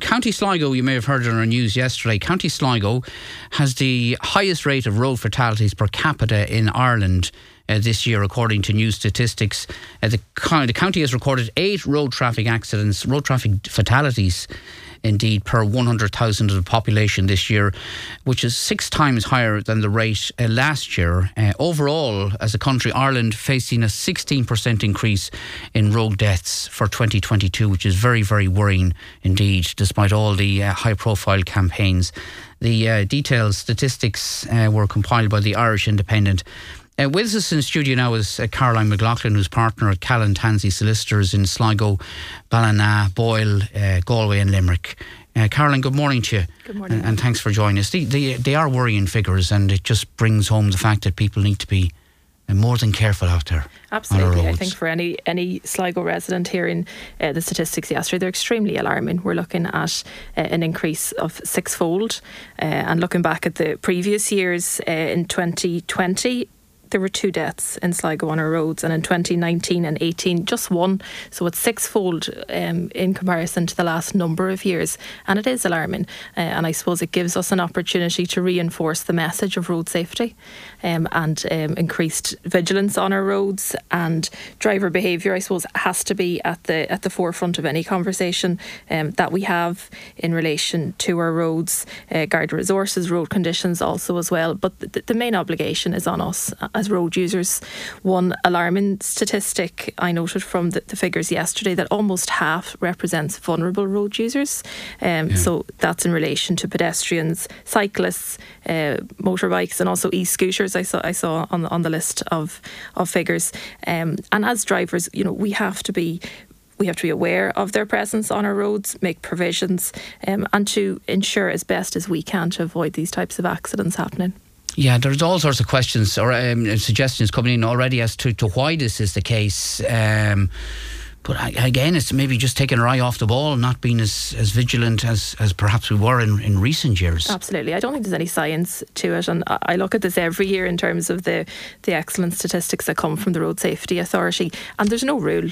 County Sligo, you may have heard on our news yesterday. County Sligo has the highest rate of road fatalities per capita in Ireland. Uh, this year, according to new statistics, uh, the, the county has recorded eight road traffic accidents, road traffic fatalities indeed per 100,000 of the population this year, which is six times higher than the rate uh, last year. Uh, overall, as a country, Ireland facing a 16% increase in road deaths for 2022, which is very, very worrying indeed, despite all the uh, high profile campaigns. The uh, details, statistics uh, were compiled by the Irish Independent. Uh, with us in studio now is uh, Caroline McLaughlin, who's partner at Callan Tansey Solicitors in Sligo, Ballina, Boyle, uh, Galway, and Limerick. Uh, Caroline, good morning to you. Good morning. And, and thanks for joining us. They, they, they, are worrying figures, and it just brings home the fact that people need to be uh, more than careful out there. Absolutely. I think for any any Sligo resident hearing uh, the statistics yesterday, they're extremely alarming. We're looking at uh, an increase of sixfold. Uh, and looking back at the previous years uh, in 2020, there were two deaths in Sligo on our roads, and in 2019 and 18, just one. So it's sixfold um, in comparison to the last number of years, and it is alarming. Uh, and I suppose it gives us an opportunity to reinforce the message of road safety um, and um, increased vigilance on our roads and driver behaviour. I suppose has to be at the at the forefront of any conversation um, that we have in relation to our roads, uh, guard resources, road conditions, also as well. But the, the main obligation is on us as road users. One alarming statistic I noted from the, the figures yesterday that almost half represents vulnerable road users. Um, yeah. So that's in relation to pedestrians, cyclists, uh, motorbikes, and also e-scooters. I saw I saw on the, on the list of of figures. Um, and as drivers, you know, we have to be we have to be aware of their presence on our roads, make provisions, um, and to ensure as best as we can to avoid these types of accidents happening. Yeah, there's all sorts of questions or um, suggestions coming in already as to, to why this is the case. Um, but again, it's maybe just taking our eye off the ball, not being as, as vigilant as, as perhaps we were in, in recent years. Absolutely. I don't think there's any science to it. And I look at this every year in terms of the, the excellent statistics that come from the Road Safety Authority. And there's no rule.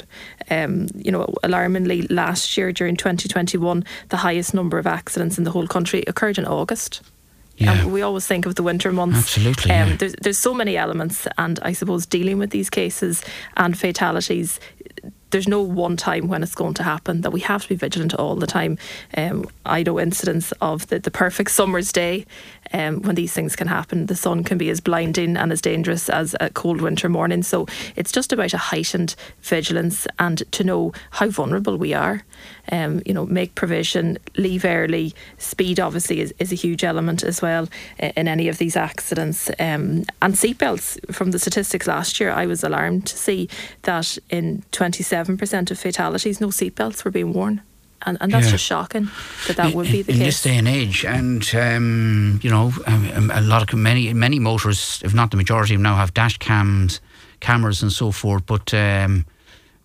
Um, you know, alarmingly, last year during 2021, the highest number of accidents in the whole country occurred in August. Yeah. we always think of the winter months. Absolutely. Um, yeah. there's, there's so many elements, and I suppose dealing with these cases and fatalities, there's no one time when it's going to happen that we have to be vigilant all the time. Um, I know incidents of the, the perfect summer's day um, when these things can happen. The sun can be as blinding and as dangerous as a cold winter morning. So it's just about a heightened vigilance and to know how vulnerable we are. Um, you know, make provision, leave early. Speed obviously is, is a huge element as well in any of these accidents. Um, and seatbelts, from the statistics last year, I was alarmed to see that in 27 7% of fatalities, no seatbelts were being worn. And, and that's yeah. just shocking that that would be the in case. In this day and age, and um, you know, um, um, a lot of many many motorists, if not the majority, now have dash cams, cameras, and so forth. But um,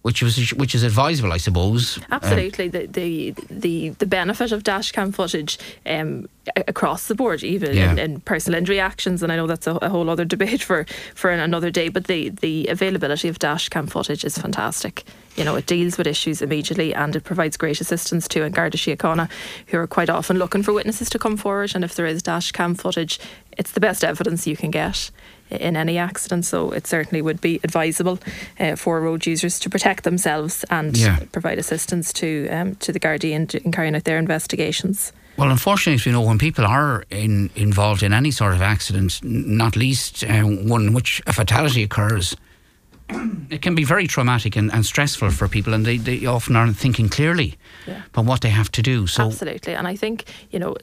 which was which is advisable, I suppose. Absolutely, um, the, the the the benefit of dashcam footage um, across the board, even yeah. in, in, personal injury actions, and I know that's a, a, whole other debate for for another day. But the the availability of dashcam footage is fantastic. You know, it deals with issues immediately, and it provides great assistance to Garda Síochána, who are quite often looking for witnesses to come forward. And if there is dashcam footage, it's the best evidence you can get in any accident. So it certainly would be advisable uh, for road users to protect themselves and yeah. provide assistance to um, to the Gardaí in, in carrying out their investigations. Well, unfortunately, you know, when people are in, involved in any sort of accident, not least uh, one in which a fatality occurs, it can be very traumatic and, and stressful for people, and they, they often aren't thinking clearly yeah. about what they have to do. So absolutely, and I think you know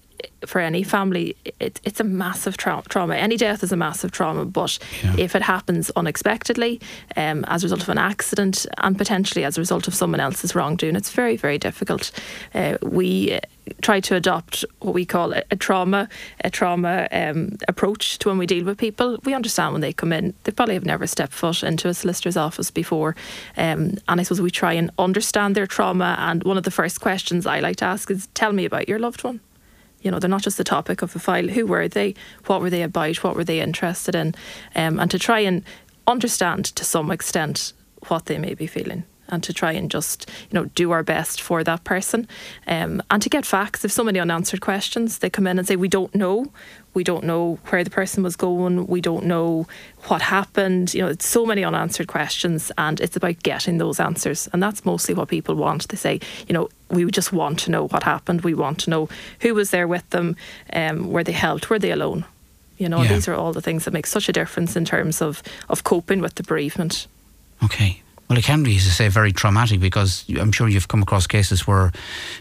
for any family, it, it's a massive tra- trauma. Any death is a massive trauma, but yeah. if it happens unexpectedly, um, as a result of an accident, and potentially as a result of someone else's wrongdoing, it's very, very difficult. Uh, we try to adopt what we call a, a trauma, a trauma um, approach to when we deal with people. We understand when they come in, they probably have never stepped foot into a solicitor's office before, um, and I suppose we try and understand their trauma. And one of the first questions I like to ask is, "Tell me about your loved one." You know, they're not just the topic of a file. Who were they? What were they about? What were they interested in? Um, and to try and understand to some extent what they may be feeling. And to try and just you know do our best for that person. Um, and to get facts. If so many unanswered questions they come in and say we don't know. We don't know where the person was going. We don't know what happened. You know it's so many unanswered questions and it's about getting those answers. And that's mostly what people want. They say you know we just want to know what happened. We want to know who was there with them um, were they helped? Were they alone? You know Yeah. these are all the things that make such a difference in terms of of coping with the bereavement. Okay. Well, it can be, as I say, very traumatic because I'm sure you've come across cases where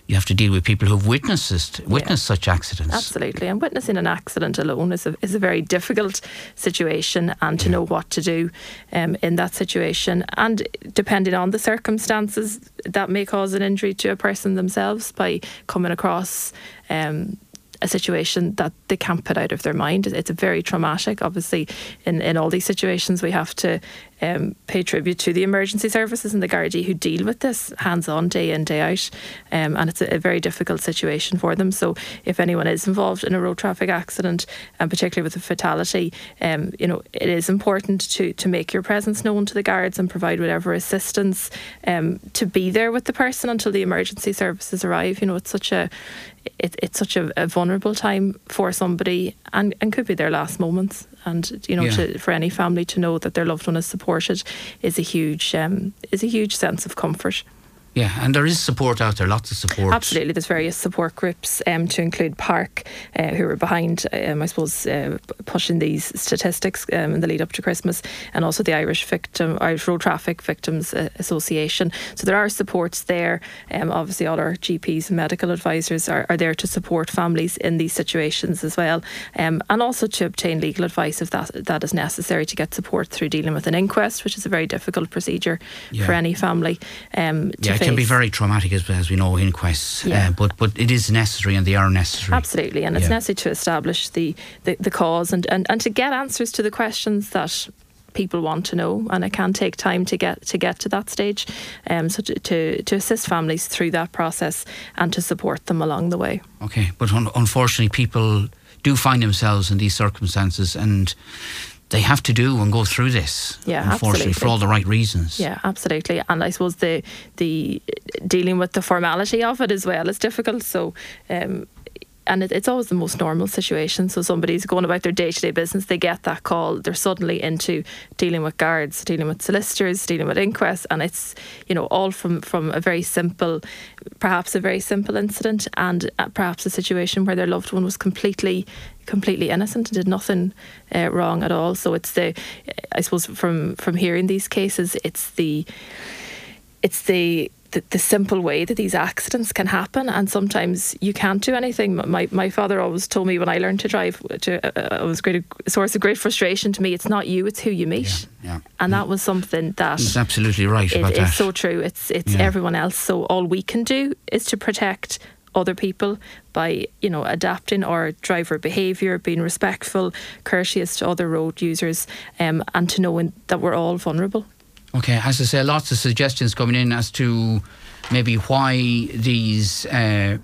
you have to deal with people who've witnessed witnessed such accidents. Absolutely, and witnessing an accident alone is a is a very difficult situation, and to know what to do um, in that situation, and depending on the circumstances, that may cause an injury to a person themselves by coming across. Um, a situation that they can't put out of their mind. It's very traumatic. Obviously, in, in all these situations, we have to um, pay tribute to the emergency services and the Gardaí who deal with this hands on day in, day out. Um, and it's a, a very difficult situation for them. So, if anyone is involved in a road traffic accident, and particularly with a fatality, um, you know, it is important to, to make your presence known to the guards and provide whatever assistance um, to be there with the person until the emergency services arrive. You know, it's such a it, it's such a, a vulnerable time for somebody and, and could be their last moments. And you know, Yeah. to, for any family to know that their loved one is supported is a huge um, is a huge sense of comfort. Yeah, and there is support out there, lots of support. Absolutely, there's various support groups um, to include PARC, uh, who are behind, um, I suppose, uh, pushing these statistics um, in the lead up to Christmas, and also the Irish Victim, Irish Road Traffic Victims uh, Association. So there are supports there. Um, obviously, all our GPs and medical advisors are, are there to support families in these situations as well, um, and also to obtain legal advice if that that is necessary to get support through dealing with an inquest, which is a very difficult procedure Yeah. for any family. Um, to Yeah, it can be very traumatic, as, as we know, inquests. Yeah. Uh, but but it is necessary, and they are necessary. Absolutely, and it's Yeah. necessary to establish the, the, the cause and, and, and to get answers to the questions that people want to know, and it can take time to get to get to that stage. Um, so to, to, to assist families through that process and to support them along the way. Okay, but un- unfortunately, people do find themselves in these circumstances, and they have to do and go through this. Yeah, unfortunately, for all the right reasons. Yeah, absolutely. And I suppose the the dealing with the formality of it as well is difficult. So. Um, and it, it's always the most normal situation. So somebody's going about their day to day business, they get that call, they're suddenly into dealing with guards, dealing with solicitors, dealing with inquests, and it's you know all from from a very simple, perhaps a very simple incident, and uh, perhaps a situation where their loved one was completely completely innocent and did nothing uh, wrong at all. So it's the, I suppose from from hearing these cases, it's the it's the, the the simple way that these accidents can happen, and sometimes you can't do anything. My my father always told me when I learned to drive, to, uh, it was great a source of great frustration to me. It's not you, it's who you meet, Yeah, yeah. and that was something that It's absolutely right it- about it's that. so true. It's it's Yeah. everyone else. So all we can do is to protect other people by you know adapting our driver behaviour, being respectful, courteous to other road users, um, and to knowing that we're all vulnerable. Okay, as I say, lots of suggestions coming in as to maybe why these uh,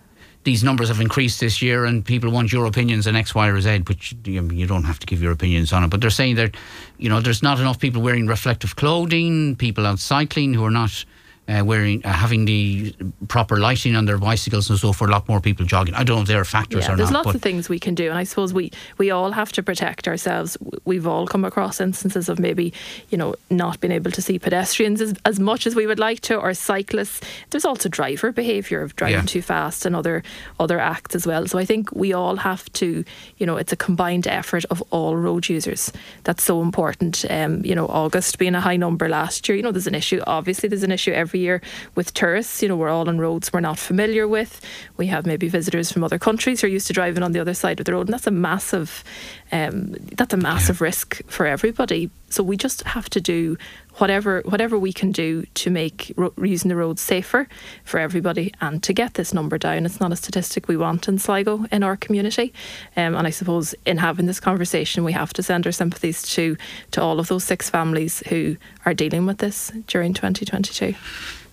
these numbers have increased this year, and people want your opinions on X, Y, or Z. Which you, you don't have to give your opinions on it, but they're saying that you know there's not enough people wearing reflective clothing, people out cycling who are not. Uh, wearing, uh, having the proper lighting on their bicycles and so for A lot more people jogging. I don't know if there are factors Yeah, or there's not. There's lots of things we can do, and I suppose we we all have to protect ourselves. We've all come across instances of maybe you know not being able to see pedestrians as, as much as we would like to, or cyclists. There's also driver behaviour of driving Yeah. too fast and other other acts as well. So I think we all have to, you know, it's a combined effort of all road users. That's so important. Um, you know, August being a high number last year. You know, there's an issue. Obviously, there's an issue every year with tourists. You know, we're all on roads we're not familiar with. We have maybe visitors from other countries who are used to driving on the other side of the road, and that's a massive, um, that's a massive risk for everybody. So we just have to do whatever whatever we can do to make ro- using the roads safer for everybody and to get this number down. It's not a statistic we want in Sligo in our community, um, and I suppose in having this conversation, we have to send our sympathies to to all of those six families who are dealing with this during 2022.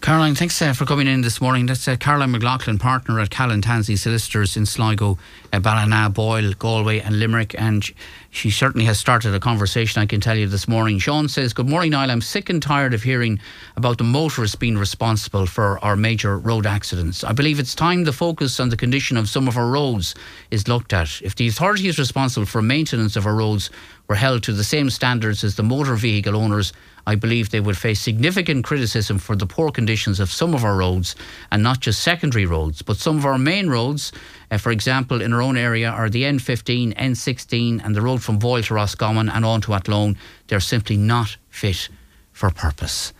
Caroline, thanks uh, for coming in this morning. That's uh, Caroline McLaughlin, partner at Callan Tansey Solicitors in Sligo, uh, Ballina, Boyle, Galway, and Limerick. And she certainly has started a conversation, I can tell you this morning. Sean says, Good morning, Niall. I'm sick and tired of hearing about the motorists being responsible for our major road accidents. I believe it's time the focus on the condition of some of our roads is looked at. If the authority is responsible for maintenance of our roads were held to the same standards as the motor vehicle owners, I believe they would face significant criticism for the poor conditions of some of our roads and not just secondary roads, but some of our main roads. Uh, for example, in our own area are the N15, N16, and the road from Boyle to Roscommon and on to Athlone. They're simply not fit for purpose.